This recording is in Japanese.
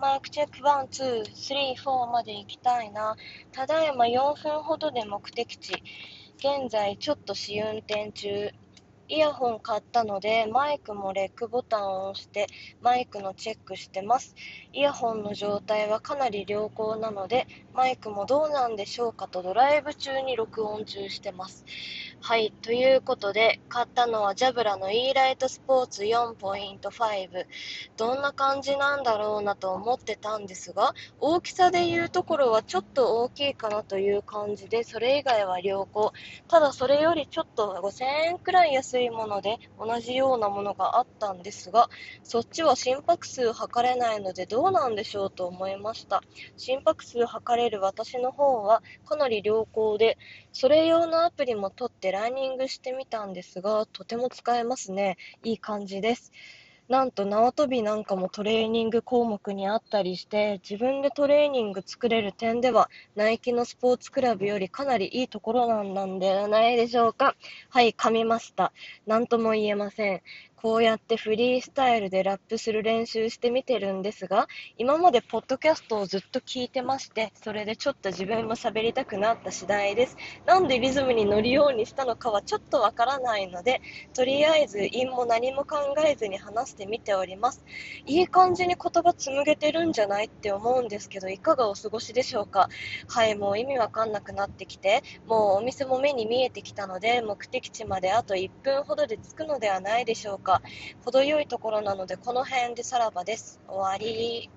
Mic check one, two, three, four まで行きたいな。ただいま4分ほどで目的地。現在ちょっと試運転中。イヤホン買ったので、マイクも REC ボタンを押してマイクのチェックしてます。イヤホンの状態はかなり良好なので、マイクもどうなんでしょうかとドライブ中に録音中してます。はい、ということで、買ったのはジャブラの e ライトスポーツ4.5。どんな感じなんだろうなと思ってたんですが、大きさで言うところはちょっと大きいかなという感じで、それ以外は良好。ただそれよりちょっと5000円くらい安いいもので同じようなものがあったんですが、そっちは心拍数測れないのでどうなんでしょうと思いました。心拍数測れる私の方はかなり良好で、それ用のアプリも取ってランニングしてみたんですが、とても使えますね。いい感じです。なんと縄跳びなんかもトレーニング項目にあったりして、自分でトレーニング作れる点では、ナイキのスポーツクラブよりかなりいいところなんではないでしょうか。はい、噛みました。なんとも言えません。こうやってフリースタイルでラップする練習してみてるんですが、今までポッドキャストをずっと聞いてまして、それでちょっと自分も喋りたくなった次第です。なんでリズムに乗るようにしたのかはちょっとわからないので、とりあえず韻も何も考えずに話して見ております。いい感じに言葉紡げてるんじゃないって思うんですけど、いかがお過ごしでしょうか？はい、もう意味わかんなくなってきて、もうお店も目に見えてきたので、目的地まであと1分ほどで着くのではないでしょうか？程よいところなのでこの辺でさらばです。終わり。